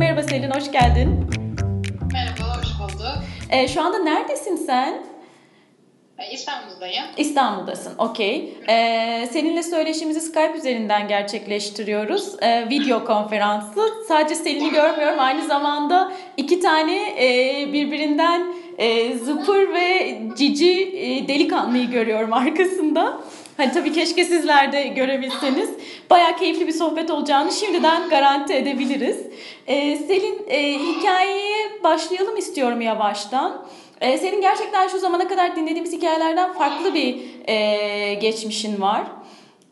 Merhaba Selin, hoş geldin. Merhaba, hoş bulduk. Ee, şu anda neredesin sen? İstanbul'dayım. İstanbul'dasın, okey. Ee, seninle söyleşimizi Skype üzerinden gerçekleştiriyoruz. Ee, video konferansı. Sadece Selin'i görmüyorum, aynı zamanda iki tane e, birbirinden e, zıpır ve cici e, delikanlıyı görüyorum arkasında. Hani tabii keşke sizler de görebilseniz. Bayağı keyifli bir sohbet olacağını şimdiden garanti edebiliriz. Ee, Selin e, hikayeye başlayalım istiyorum yavaştan. Ee, senin gerçekten şu zamana kadar dinlediğimiz hikayelerden farklı bir e, geçmişin var.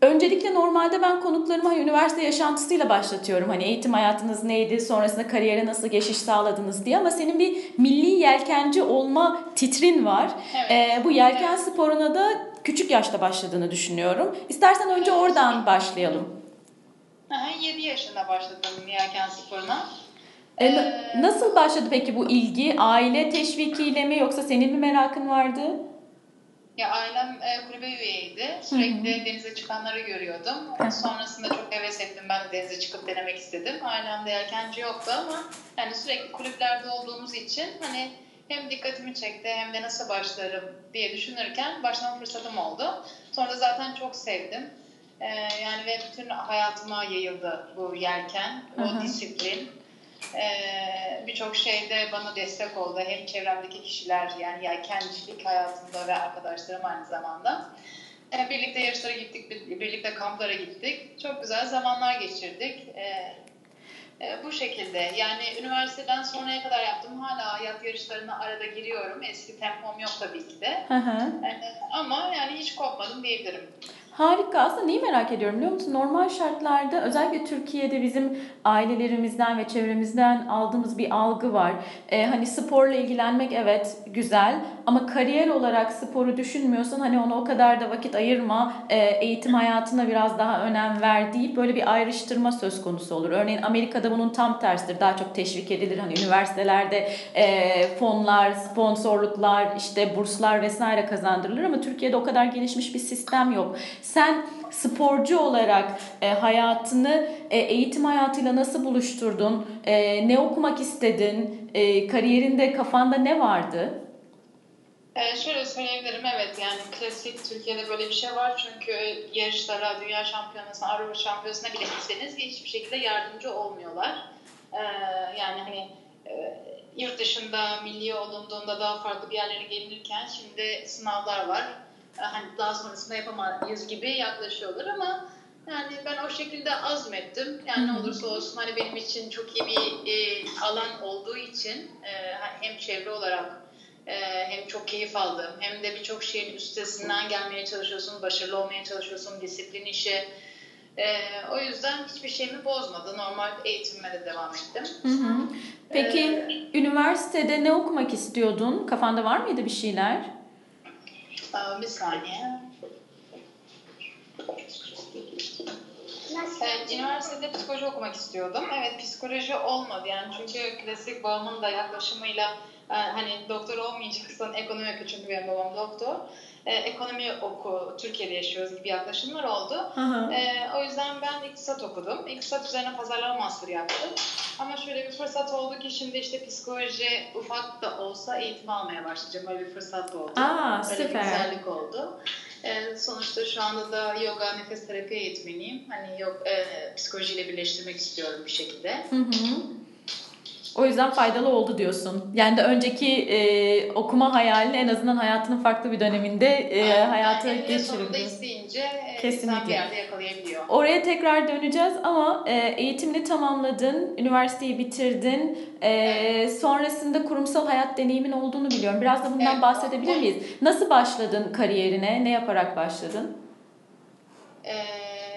Öncelikle normalde ben konuklarıma hani üniversite yaşantısıyla başlatıyorum. Hani eğitim hayatınız neydi, sonrasında kariyere nasıl geçiş sağladınız diye. Ama senin bir milli yelkenci olma titrin var. Evet. Ee, bu yelken sporuna da küçük yaşta başladığını düşünüyorum. İstersen önce oradan başlayalım. Aha, 7 yaşında başladım yelken sporuna. Ee, na- nasıl başladı peki bu ilgi? Aile teşvikiyle mi yoksa senin mi merakın vardı? Ya ailem e, kulübe üyeydi. Sürekli denize çıkanları görüyordum. Sonrasında çok heves ettim. Ben de denize çıkıp denemek istedim. Ailemde yelkenci yoktu ama yani sürekli kulüplerde olduğumuz için hani hem dikkatimi çekti hem de nasıl başlarım diye düşünürken başlama fırsatım oldu. Sonra da zaten çok sevdim. Ee, yani ve bütün hayatıma yayıldı bu yelken, o hı. disiplin. Ee, Birçok şeyde bana destek oldu. Hem çevremdeki kişiler yani yelkencilik hayatımda ve arkadaşlarım aynı zamanda. Ee, birlikte yarışlara gittik, bir- birlikte kamplara gittik. Çok güzel zamanlar geçirdik. Ee, e, bu şekilde yani üniversiteden sonraya kadar yaptım. Hala yat yarışlarına arada giriyorum. Eski tempom yok tabii ki de. Hı hı. Ee, ama yani hiç kopmadım diyebilirim. Harika. Aslında neyi merak ediyorum biliyor musun? Normal şartlarda özellikle Türkiye'de bizim ailelerimizden ve çevremizden aldığımız bir algı var. Ee, hani sporla ilgilenmek evet güzel ama kariyer olarak sporu düşünmüyorsan hani ona o kadar da vakit ayırma, e, eğitim hayatına biraz daha önem ver deyip böyle bir ayrıştırma söz konusu olur. Örneğin Amerika'da bunun tam tersidir. Daha çok teşvik edilir. Hani üniversitelerde e, fonlar, sponsorluklar, işte burslar vesaire kazandırılır ama Türkiye'de o kadar gelişmiş bir sistem yok. Sen sporcu olarak e, hayatını e, eğitim hayatıyla nasıl buluşturdun? E, ne okumak istedin? E, kariyerinde kafanda ne vardı? Ee, şöyle söyleyebilirim evet yani klasik Türkiye'de böyle bir şey var çünkü yarışlara, dünya şampiyonasına, Avrupa şampiyonasına bile gitseniz hiçbir şekilde yardımcı olmuyorlar. Ee, yani hani e, yurt dışında milli olunduğunda daha farklı bir yerlere gelinirken şimdi sınavlar var. Ee, hani daha sonrasında yapamayız gibi yaklaşıyorlar ama yani ben o şekilde azmettim. Yani ne olursa olsun hani benim için çok iyi bir e, alan olduğu için e, hem çevre olarak ee, hem çok keyif aldım hem de birçok şeyin üstesinden gelmeye çalışıyorsun, başarılı olmaya çalışıyorsun, disiplin işi. Ee, o yüzden hiçbir şeyimi bozmadı. Normal eğitimime de devam ettim. Hı hı. Peki üniversitede ne okumak istiyordun? Kafanda var mıydı bir şeyler? Aa, bir saniye. Evet, üniversitede psikoloji okumak istiyordum. Evet, psikoloji olmadı yani çünkü klasik babamın da yaklaşımıyla e, hani doktor olmayacaksan ekonomi çünkü benim babam doktor. E, ekonomi oku, Türkiye'de yaşıyoruz gibi yaklaşımlar oldu. E, o yüzden ben iktisat okudum. İktisat üzerine pazarlama master yaptım. Ama şöyle bir fırsat oldu ki şimdi işte psikoloji ufak da olsa eğitim almaya başlayacağım. Öyle bir fırsat da oldu. Aa Öyle bir süper. güzellik oldu. Ee, sonuçta şu anda da yoga, nefes terapi eğitmeniyim. Hani yok e, psikolojiyle birleştirmek istiyorum bir şekilde. Hı hı. O yüzden faydalı oldu diyorsun. Yani de önceki e, okuma hayalini en azından hayatının farklı bir döneminde e, hayata yani isteyince e, Kesinlikle. bir yerde yakalayabiliyor. Oraya tekrar döneceğiz ama e, eğitimini tamamladın, üniversiteyi bitirdin. E, sonrasında kurumsal hayat deneyimin olduğunu biliyorum. Biraz da bundan Evet. bahsedebilir miyiz? Nasıl başladın kariyerine? Ne yaparak başladın? Ee,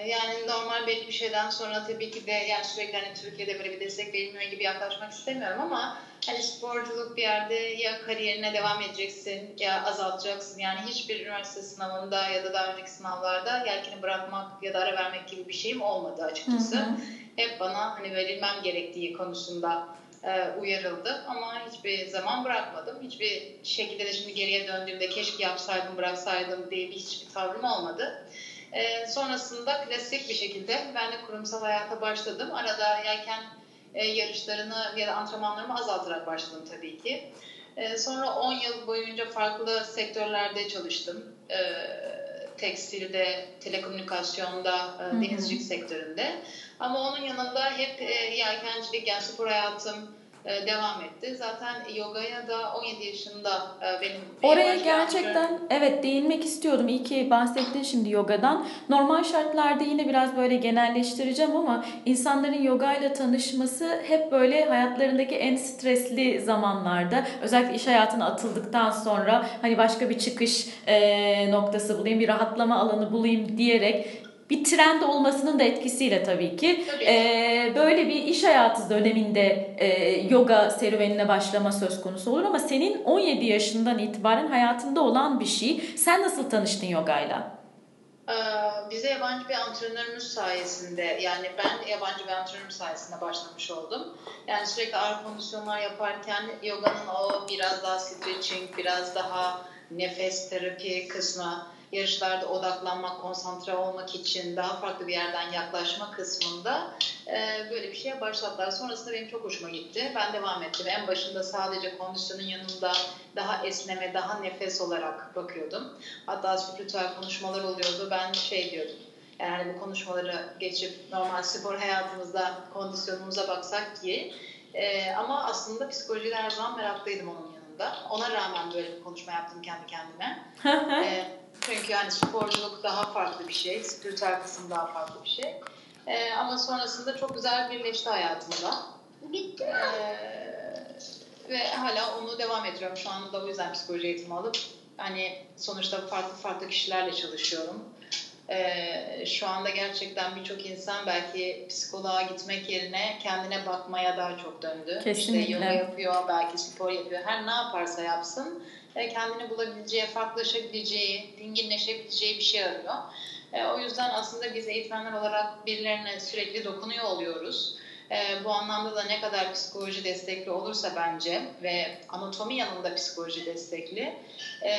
yani normal belli bir şeyden sonra tabii ki de yani sürekli hani Türkiye'de böyle bir destek verilmiyor gibi yaklaşmak istemiyorum ama hani sporculuk bir yerde ya kariyerine devam edeceksin ya azaltacaksın. Yani hiçbir üniversite sınavında ya da daha önceki sınavlarda yelkeni bırakmak ya da ara vermek gibi bir şeyim olmadı açıkçası. Hı hı. Hep bana hani verilmem gerektiği konusunda e, uyarıldı ama hiçbir zaman bırakmadım. Hiçbir şekilde de şimdi geriye döndüğümde keşke yapsaydım bıraksaydım diye bir hiçbir tavrım olmadı. E, sonrasında klasik bir şekilde ben de kurumsal hayata başladım. Arada yelken e, yarışlarını ya da antrenmanlarımı azaltarak başladım tabii ki. E, sonra 10 yıl boyunca farklı sektörlerde çalıştım. E, tekstilde, telekomünikasyonda, e, denizcilik sektöründe. Ama onun yanında hep e, yelkencilik, yani spor hayatım, e, devam etti. Zaten yogaya da 17 yaşında e, benim Oraya gerçekten antrenör... evet değinmek istiyordum. İyi ki bahsettin şimdi yogadan. Normal şartlarda yine biraz böyle genelleştireceğim ama insanların yoga ile tanışması hep böyle hayatlarındaki en stresli zamanlarda özellikle iş hayatına atıldıktan sonra hani başka bir çıkış e, noktası bulayım, bir rahatlama alanı bulayım diyerek bir trend olmasının da etkisiyle tabii ki tabii. E, böyle bir iş hayatı döneminde e, yoga serüvenine başlama söz konusu olur ama senin 17 yaşından itibaren hayatında olan bir şey. Sen nasıl tanıştın yogayla? Ee, bize yabancı bir antrenörümüz sayesinde yani ben yabancı bir antrenörüm sayesinde başlamış oldum. Yani sürekli ağır kondisyonlar yaparken yoganın o biraz daha stretching, biraz daha nefes terapi kısmı yarışlarda odaklanmak, konsantre olmak için daha farklı bir yerden yaklaşma kısmında e, böyle bir şeye başlattılar. Sonrasında benim çok hoşuma gitti. Ben devam ettim. En başında sadece kondisyonun yanında daha esneme, daha nefes olarak bakıyordum. Hatta spiritüel konuşmalar oluyordu. Ben şey diyordum. Yani bu konuşmaları geçip normal spor hayatımızda kondisyonumuza baksak ki e, ama aslında psikolojide her zaman meraklıydım onun yanında. Ona rağmen böyle bir konuşma yaptım kendi kendime. e, çünkü yani sporculuk daha farklı bir şey, spiritüel kısım daha farklı bir şey. Ee, ama sonrasında çok güzel birleşti hayatımda. Bitti. Ee, ve hala onu devam ediyorum. Şu anda da o yüzden psikoloji eğitimi alıp hani sonuçta farklı farklı kişilerle çalışıyorum. Ee, şu anda gerçekten birçok insan belki psikoloğa gitmek yerine kendine bakmaya daha çok döndü. Kesinlikle. İşte yoga yapıyor, belki spor yapıyor. Her ne yaparsa yapsın kendini bulabileceği, farklılaşabileceği, dinginleşebileceği bir şey arıyor. E, o yüzden aslında biz eğitmenler olarak birilerine sürekli dokunuyor oluyoruz. E, bu anlamda da ne kadar psikoloji destekli olursa bence ve anatomi yanında psikoloji destekli. E,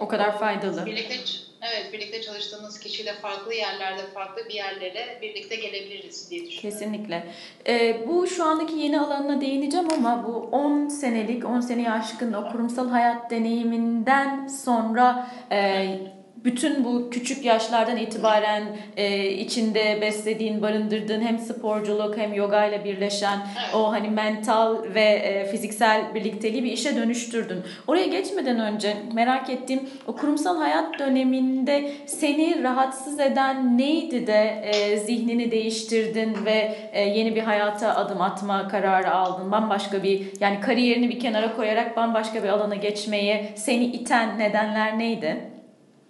o kadar faydalı. Birlikte Evet, birlikte çalıştığımız kişiyle farklı yerlerde, farklı bir yerlere birlikte gelebiliriz diye düşünüyorum. Kesinlikle. Ee, bu şu andaki yeni alanına değineceğim ama bu 10 senelik, 10 seneye aşkın o kurumsal hayat deneyiminden sonra e, bütün bu küçük yaşlardan itibaren e, içinde beslediğin, barındırdığın hem sporculuk hem yoga ile birleşen evet. o hani mental ve e, fiziksel birlikteliği bir işe dönüştürdün. Oraya geçmeden önce merak ettiğim o kurumsal hayat döneminde seni rahatsız eden neydi de e, zihnini değiştirdin ve e, yeni bir hayata adım atma kararı aldın? Bambaşka bir yani kariyerini bir kenara koyarak bambaşka bir alana geçmeye seni iten nedenler neydi?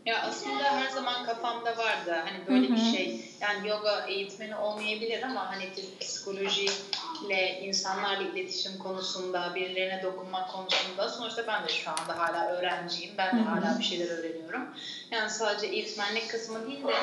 Ya aslında her zaman kafamda vardı hani böyle Hı-hı. bir şey. Yani yoga eğitmeni olmayabilir ama hani psikolojiyle insanlarla iletişim konusunda, birilerine dokunmak konusunda sonuçta ben de şu anda hala öğrenciyim. Ben de Hı-hı. hala bir şeyler öğreniyorum. Yani sadece eğitmenlik kısmı değil de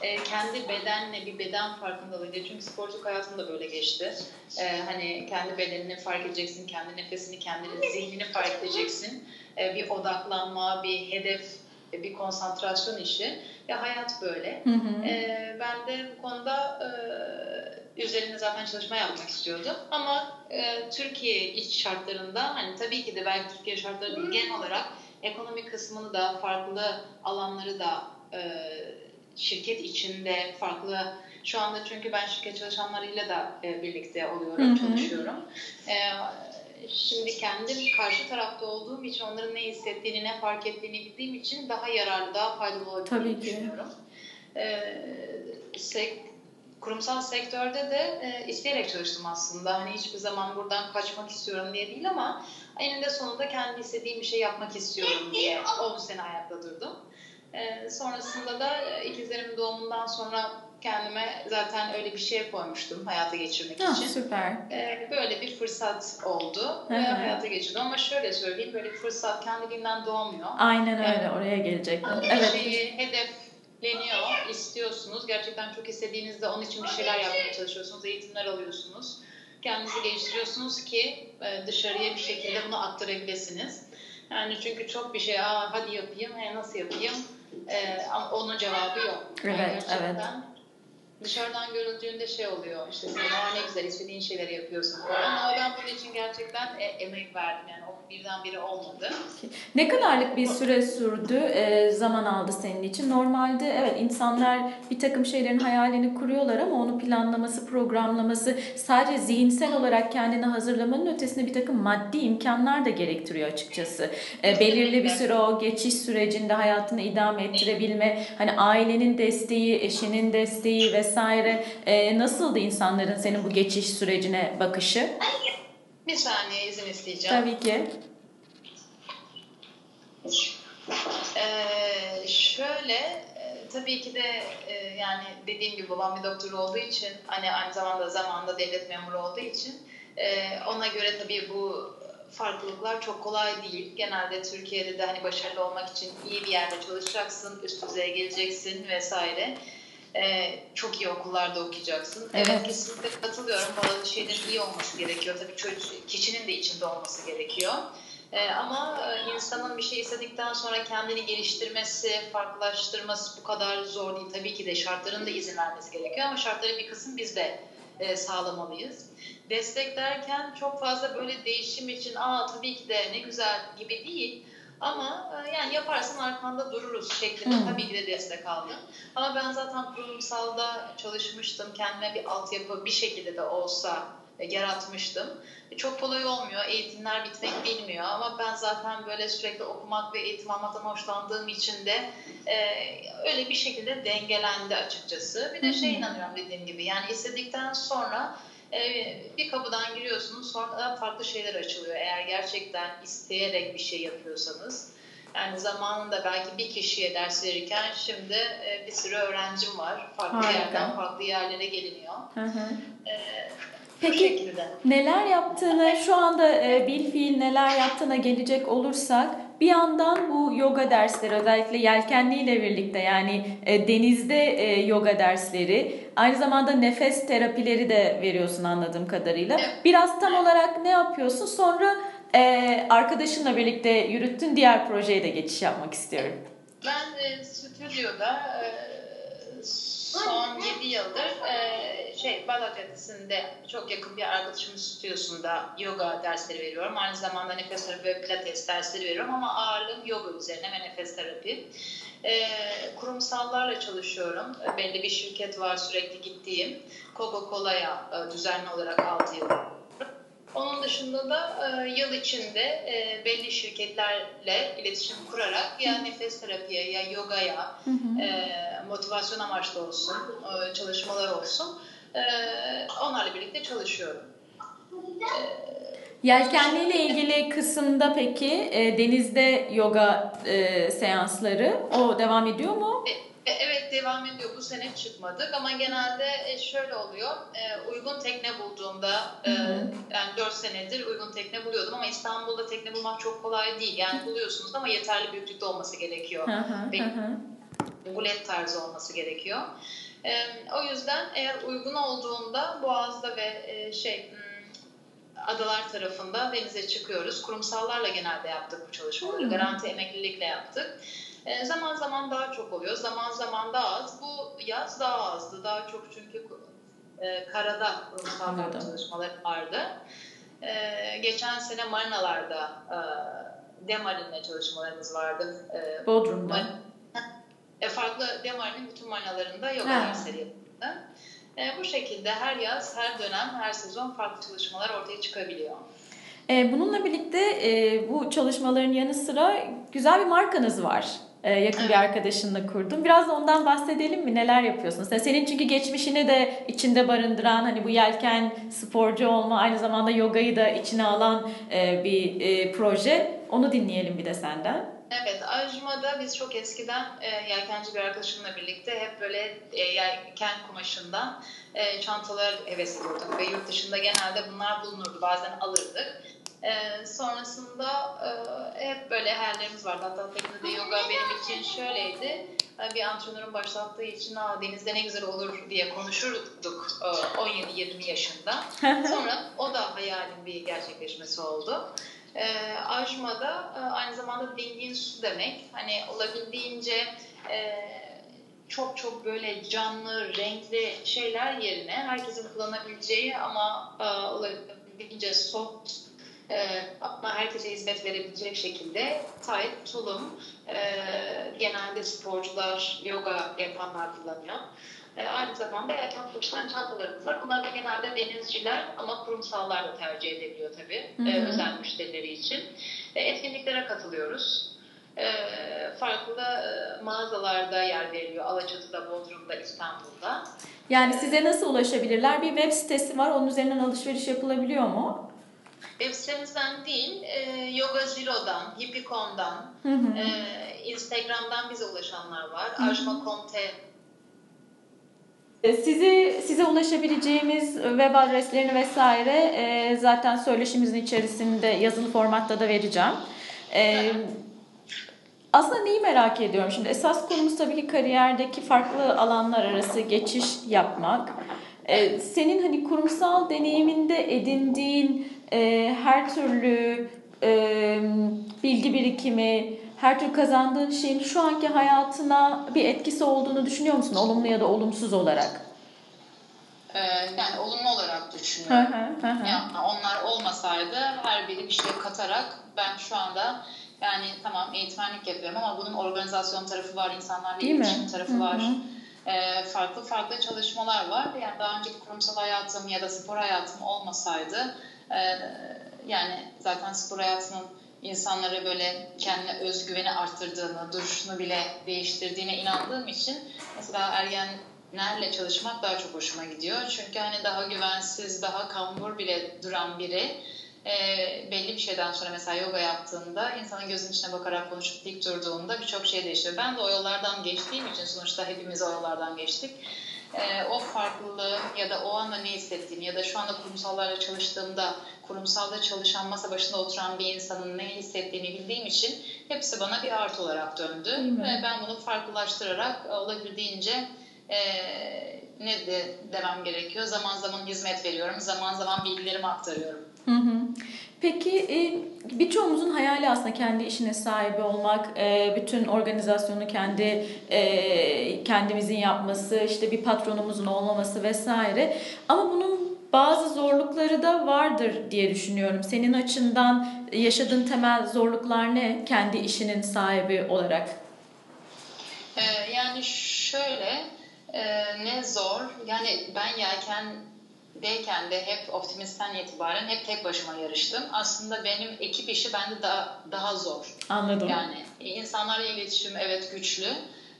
e, kendi bedenle bir beden farkındalığıyla çünkü sporculuk hayatım da böyle geçti. E, hani kendi bedenini fark edeceksin, kendi nefesini, kendi zihnini fark edeceksin. E, bir odaklanma, bir hedef bir konsantrasyon işi. Ya hayat böyle. Hı hı. E, ben de bu konuda e, üzerinde zaten çalışma yapmak istiyordum. Ama e, Türkiye iç şartlarında hani tabii ki de belki Türkiye şartları değil genel olarak ekonomik kısmını da farklı alanları da e, şirket içinde farklı şu anda çünkü ben şirket çalışanlarıyla da e, birlikte oluyorum, hı hı. çalışıyorum. E, şimdi kendim karşı tarafta olduğum için onların ne hissettiğini, ne fark ettiğini bildiğim için daha yararlı, daha faydalı olabildiğini düşünüyorum. Ee, sek, kurumsal sektörde de e, isteyerek çalıştım aslında. Hani hiçbir zaman buradan kaçmak istiyorum diye değil ama eninde sonunda kendi istediğim bir şey yapmak istiyorum diye 10 sene ayakta durdum. Ee, sonrasında da e, ikizlerimin doğumundan sonra kendime zaten öyle bir şey koymuştum hayata geçirmek ha, için. Süper. Ee, böyle bir fırsat oldu ve hayata geçirdim. Ama şöyle söyleyeyim böyle bir fırsat kendiliğinden doğmuyor. Aynen öyle yani, oraya gelecektim. Evet. Şeyi hedefleniyor, istiyorsunuz. Gerçekten çok istediğinizde onun için bir şeyler yapmaya çalışıyorsunuz, eğitimler alıyorsunuz. Kendinizi geliştiriyorsunuz ki e, dışarıya bir şekilde bunu aktarabilirsiniz. Yani çünkü çok bir şey, Aa, hadi yapayım, e, nasıl yapayım? Ee, ama onun cevabı yok. Evet, yani evet dışarıdan görüldüğünde şey oluyor işte sen ne güzel istediğin şeyleri yapıyorsun falan ama ben bunun için gerçekten e, emek verdim yani o birdenbire olmadı. Ne kadarlık bir süre sürdü, e, zaman aldı senin için? Normalde evet insanlar bir takım şeylerin hayalini kuruyorlar ama onu planlaması, programlaması sadece zihinsel olarak kendini hazırlamanın ötesinde bir takım maddi imkanlar da gerektiriyor açıkçası. E, belirli bir süre o geçiş sürecinde hayatını idame ettirebilme, hani ailenin desteği, eşinin desteği vesaire e, nasıldı insanların senin bu geçiş sürecine bakışı? Bir saniye izin isteyeceğim. Tabii ki. Ee, şöyle e, tabii ki de e, yani dediğim gibi babam bir doktor olduğu için hani aynı zamanda zamanında devlet memuru olduğu için e, ona göre tabii bu farklılıklar çok kolay değil. Genelde Türkiye'de de hani başarılı olmak için iyi bir yerde çalışacaksın, üst düzeye geleceksin vesaire. Ee, çok iyi okullarda okuyacaksın. Evet. evet kesinlikle katılıyorum. Bazı şeylerin iyi olması gerekiyor. Tabii çocuk, kişinin de içinde olması gerekiyor. Ee, ama e, insanın bir şey istedikten sonra kendini geliştirmesi, farklılaştırması bu kadar zor değil. Tabii ki de şartların da izin vermesi gerekiyor ama şartların bir kısmı biz de e, sağlamalıyız. Destek derken çok fazla böyle değişim için aa tabii ki de ne güzel gibi değil. Ama e, yani yaparsan arkanda dururuz şeklinde hmm. tabii ki de destek aldım. Ama ben zaten kurumsalda çalışmıştım. Kendime bir altyapı bir şekilde de olsa e, yaratmıştım. E, çok kolay olmuyor. Eğitimler bitmek bilmiyor ama ben zaten böyle sürekli okumak ve eğitim almaktan hoşlandığım için de e, öyle bir şekilde dengelendi açıkçası. Bir de şey inanıyorum dediğim gibi yani istedikten sonra bir kapıdan giriyorsunuz sonra farklı şeyler açılıyor. Eğer gerçekten isteyerek bir şey yapıyorsanız. Yani zamanında belki bir kişiye ders verirken şimdi e, bir sürü öğrencim var. Farklı Harika. yerden farklı yerlere geliniyor. Hı hı. E, Peki neler yaptığını şu anda e, bil fiil neler yaptığına gelecek olursak bir yandan bu yoga dersleri özellikle yelkenli ile birlikte yani e, denizde e, yoga dersleri aynı zamanda nefes terapileri de veriyorsun anladığım kadarıyla. Biraz tam olarak ne yapıyorsun sonra e, arkadaşınla birlikte yürüttün diğer projeye de geçiş yapmak istiyorum. Ben e, stüdyoda e, son 7 yıldır e, şey Bala Caddesi'nde çok yakın bir arkadaşımın stüdyosunda yoga dersleri veriyorum. Aynı zamanda nefes terapi ve pilates dersleri veriyorum ama ağırlığım yoga üzerine ve nefes terapi. E, kurumsallarla çalışıyorum. E, belli bir şirket var sürekli gittiğim. Coca-Cola'ya e, düzenli olarak 6 yıl onun dışında da e, yıl içinde e, belli şirketlerle iletişim kurarak ya nefes terapiye ya yogaya e, motivasyon amaçlı olsun e, çalışmalar olsun e, onlarla birlikte çalışıyorum. E, Yelkenli ile ilgili kısımda peki e, denizde yoga e, seansları o devam ediyor mu? E, evet devam ediyor. Bu sene çıkmadık ama genelde e, şöyle oluyor. E, uygun tekne bulduğumda yani 4 senedir uygun tekne buluyordum ama İstanbul'da tekne bulmak çok kolay değil. Yani buluyorsunuz ama yeterli büyüklükte olması gerekiyor. Bulet tarzı olması gerekiyor. O yüzden eğer uygun olduğunda Boğaz'da ve şey hmm, adalar tarafında denize çıkıyoruz. Kurumsallarla genelde yaptık bu çalışmaları. Garanti emeklilikle yaptık. E, zaman zaman daha çok oluyor, zaman zaman daha az. Bu yaz daha azdı. Daha çok çünkü e, karada kurumsal çalışmalar vardı. E, geçen sene marinalarda e, Demarin'le çalışmalarımız vardı. E, Bodrum'da. E, farklı Demarin'in bütün marinalarında yoga dersleri yapıldı. E, bu şekilde her yaz, her dönem, her sezon farklı çalışmalar ortaya çıkabiliyor. Bununla birlikte e, bu çalışmaların yanı sıra güzel bir markanız var. E, yakın evet. bir arkadaşınla kurdum. Biraz da ondan bahsedelim mi? Neler yapıyorsun? Sen, senin çünkü geçmişini de içinde barındıran hani bu yelken sporcu olma aynı zamanda yogayı da içine alan e, bir e, proje. Onu dinleyelim bir de senden. Evet, Ajma'da biz çok eskiden e, yelkenci bir arkadaşımla birlikte hep böyle e, yelken kumaşından e, çantalar heves ediyorduk ve yurt dışında genelde bunlar bulunurdu. Bazen alırdık. Ee, sonrasında e, böyle hayallerimiz vardı. Hatta teknede yoga benim için şöyleydi. Bir antrenörün başlattığı için Aa, denizde ne güzel olur diye konuşurduk e, 17-20 yaşında. Sonra o da hayalin bir gerçekleşmesi oldu. E, Ajma'da e, aynı zamanda dingin su demek. Hani olabildiğince e, çok çok böyle canlı, renkli şeyler yerine herkesin kullanabileceği ama e, olabildiğince soft e, ama herkese hizmet verebilecek şekilde tight, tulum, e, genelde sporcular, yoga yapanlar kullanıyor. E, aynı zamanda yatan taşınan çantalarımız var. Bunlar da genelde denizciler ama kurumsallar da tercih edebiliyor tabii hı hı. E, özel müşterileri için. E, etkinliklere katılıyoruz. E, farklı mağazalarda yer veriliyor. Alaçatı'da, Bodrum'da, İstanbul'da. Yani size nasıl ulaşabilirler? Bir web sitesi var. Onun üzerinden alışveriş yapılabiliyor mu? Web sitemizden değil, e, Yoga hı hı. E, Instagram'dan bize ulaşanlar var. Arjma Conte e, sizi size ulaşabileceğimiz web adreslerini vesaire e, zaten söyleşimizin içerisinde yazılı formatta da vereceğim. E, aslında neyi merak ediyorum şimdi esas konumuz tabii ki kariyerdeki farklı alanlar arası geçiş yapmak. E, senin hani kurumsal deneyiminde edindiğin e, her türlü e, bilgi birikimi, her türlü kazandığın şeyin şu anki hayatına bir etkisi olduğunu düşünüyor musun? Olumlu ya da olumsuz olarak? Ee, yani olumlu olarak düşünüyorum. yani onlar olmasaydı her biri bir şey katarak ben şu anda yani tamam eğitmenlik yapıyorum ama bunun organizasyon tarafı var, insanlarla iletişim tarafı var. E, farklı farklı çalışmalar var. Yani daha önceki kurumsal hayatım ya da spor hayatım olmasaydı yani zaten spor hayatının insanlara böyle kendine özgüveni arttırdığını, duruşunu bile değiştirdiğine inandığım için mesela ergenlerle çalışmak daha çok hoşuma gidiyor. Çünkü hani daha güvensiz, daha kambur bile duran biri e, belli bir şeyden sonra mesela yoga yaptığında insanın gözünün içine bakarak konuşup dik durduğunda birçok şey değişiyor. Ben de o yollardan geçtiğim için sonuçta hepimiz o yollardan geçtik e, o farklılığı ya da o anda ne hissettiğini ya da şu anda kurumsallarla çalıştığımda kurumsalda çalışan masa başında oturan bir insanın ne hissettiğini bildiğim için hepsi bana bir artı olarak döndü. Ve ben bunu farklılaştırarak olabildiğince e, ne de demem gerekiyor? Zaman zaman hizmet veriyorum, zaman zaman bilgilerimi aktarıyorum. Hı hı. Peki e, birçoğumuzun hayali aslında kendi işine sahibi olmak, e, bütün organizasyonu kendi e, kendimizin yapması, işte bir patronumuzun olmaması vesaire. Ama bunun bazı zorlukları da vardır diye düşünüyorum. Senin açından yaşadığın temel zorluklar ne kendi işinin sahibi olarak? yani şöyle ne zor yani ben yelken deyken de hep optimistten itibaren hep tek başıma yarıştım. Aslında benim ekip işi bende daha, daha zor. Anladım. Yani insanlarla iletişim evet güçlü.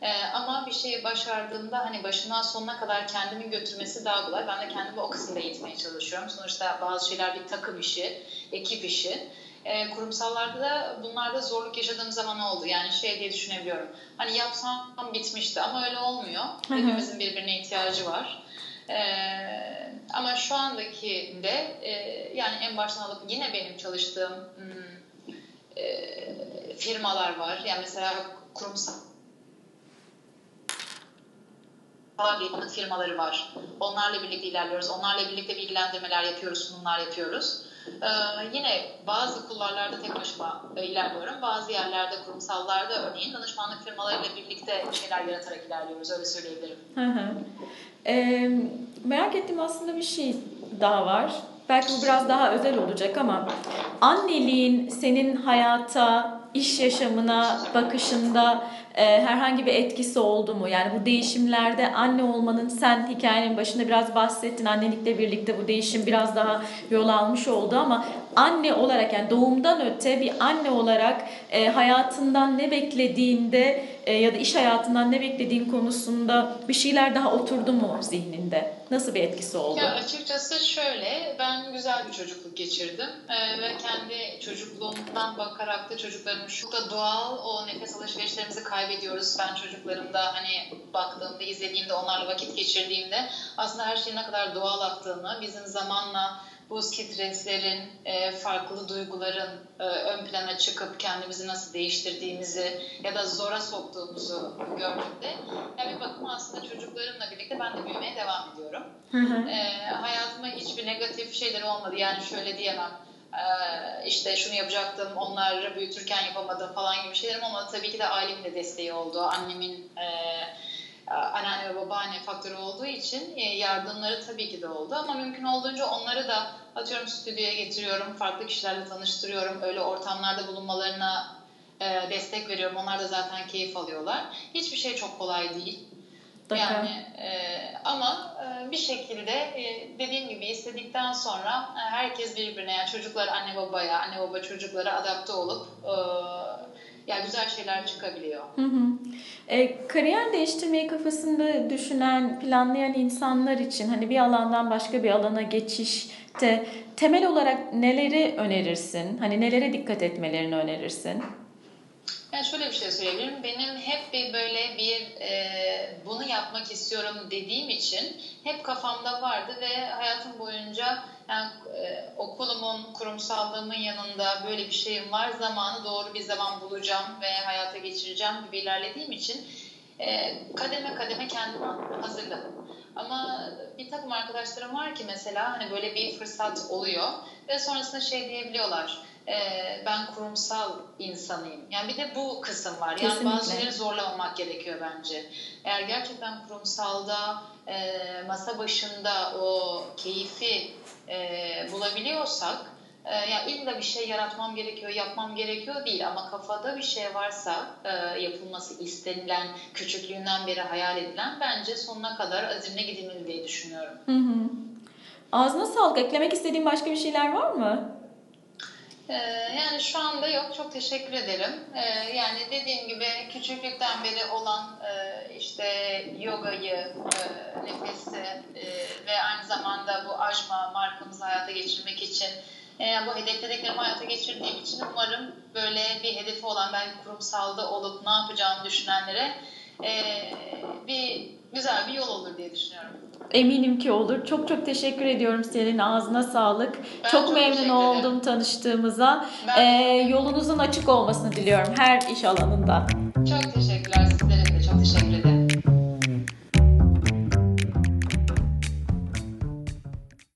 Ee, ama bir şeyi başardığımda hani başından sonuna kadar kendimi götürmesi daha kolay. Ben de kendimi o kısımda eğitmeye çalışıyorum. Sonuçta bazı şeyler bir takım işi, ekip işi. Ee, kurumsallarda da bunlarda zorluk yaşadığım zaman oldu. Yani şey diye düşünebiliyorum. Hani yapsam bitmişti ama öyle olmuyor. Hepimizin birbirine ihtiyacı var. Ee, ama şu andaki de e, yani en baştan alıp yine benim çalıştığım hmm, e, firmalar var. Yani mesela kurumsal firmaları var. Onlarla birlikte ilerliyoruz. Onlarla birlikte bilgilendirmeler yapıyoruz, sunumlar yapıyoruz. Ee, yine bazı kullarlarda tek başıma e, ilerliyorum. Bazı yerlerde kurumsallarda örneğin danışmanlık firmalarıyla birlikte şeyler yaratarak ilerliyoruz. Öyle söyleyebilirim. Hı hı. Ee, merak ettiğim aslında bir şey daha var. Belki bu biraz daha özel olacak ama anneliğin senin hayata, iş yaşamına bakışında e, herhangi bir etkisi oldu mu? Yani bu değişimlerde anne olmanın sen hikayenin başında biraz bahsettin. Annelikle birlikte bu değişim biraz daha yol almış oldu ama anne olarak yani doğumdan öte bir anne olarak e, hayatından ne beklediğinde e, ya da iş hayatından ne beklediğin konusunda bir şeyler daha oturdu mu zihninde? Nasıl bir etkisi oldu? Ya açıkçası şöyle, ben güzel bir çocukluk geçirdim ee, ve kendi çocukluğumdan bakarak da çocuklarım şu da doğal o nefes alışverişlerimizi kaybediyoruz. Ben çocuklarımda hani baktığımda, izlediğimde, onlarla vakit geçirdiğimde aslında her şeyin ne kadar doğal aktığını, bizim zamanla bu streslerin, e, farklı duyguların e, ön plana çıkıp kendimizi nasıl değiştirdiğimizi ya da zora soktuğumuzu gördüğümde yani bir bakıma aslında çocuklarımla birlikte ben de büyümeye devam ediyorum. Hı hı. E, hayatıma hiçbir negatif şeyler olmadı. Yani şöyle diyemem ee, işte şunu yapacaktım, onları büyütürken yapamadım falan gibi şeylerim olmadı. Tabii ki de ailemin de desteği oldu. Annemin e, anneanne ve babaanne faktörü olduğu için e, yardımları tabii ki de oldu ama mümkün olduğunca onları da atıyorum stüdyoya getiriyorum, farklı kişilerle tanıştırıyorum, öyle ortamlarda bulunmalarına e, destek veriyorum. Onlar da zaten keyif alıyorlar. Hiçbir şey çok kolay değil. Mutlaka. Yani e, ama e, bir şekilde e, dediğim gibi istedikten sonra e, herkes birbirine yani çocuklar anne babaya, anne baba çocuklara adapte olup e, yani güzel şeyler çıkabiliyor. Hı hı. E, kariyer değiştirmeyi kafasında düşünen, planlayan insanlar için hani bir alandan başka bir alana geçişte temel olarak neleri önerirsin? Hani nelere dikkat etmelerini önerirsin? Yani şöyle bir şey söyleyebilirim. Benim hep bir böyle bir e, bunu yapmak istiyorum dediğim için hep kafamda vardı ve hayatım boyunca yani e, okulumun, kurumsallığımın yanında böyle bir şeyim var. Zamanı doğru bir zaman bulacağım ve hayata geçireceğim gibi ilerlediğim için e, kademe kademe kendimi hazırladım. Ama bir takım arkadaşlarım var ki mesela hani böyle bir fırsat oluyor ve sonrasında şey diyebiliyorlar e, ben kurumsal insanıyım. Yani bir de bu kısım var. Yani bazı şeyleri zorlamamak gerekiyor bence. Eğer gerçekten kurumsalda e, masa başında o keyfi e, bulabiliyorsak e, yani illa bir şey yaratmam gerekiyor, yapmam gerekiyor değil ama kafada bir şey varsa e, yapılması istenilen, küçüklüğünden beri hayal edilen bence sonuna kadar azimle gidilmeli diye düşünüyorum. Hı hı. Ağzına sağlık. Eklemek istediğin başka bir şeyler var mı? Ee, yani şu anda yok. Çok teşekkür ederim. Ee, yani dediğim gibi küçüklükten beri olan e, işte yogayı, e, nefesi e, ve aynı zamanda bu ajma markamızı hayata geçirmek için bu hedeflediklerimi hayata geçirdiğim için umarım böyle bir hedefi olan belki kurumsalda olup ne yapacağımı düşünenlere bir güzel bir yol olur diye düşünüyorum. Eminim ki olur. Çok çok teşekkür ediyorum senin ağzına sağlık. Ben çok, çok memnun oldum tanıştığımıza. Ben ee, yolunuzun açık olmasını diliyorum her iş alanında.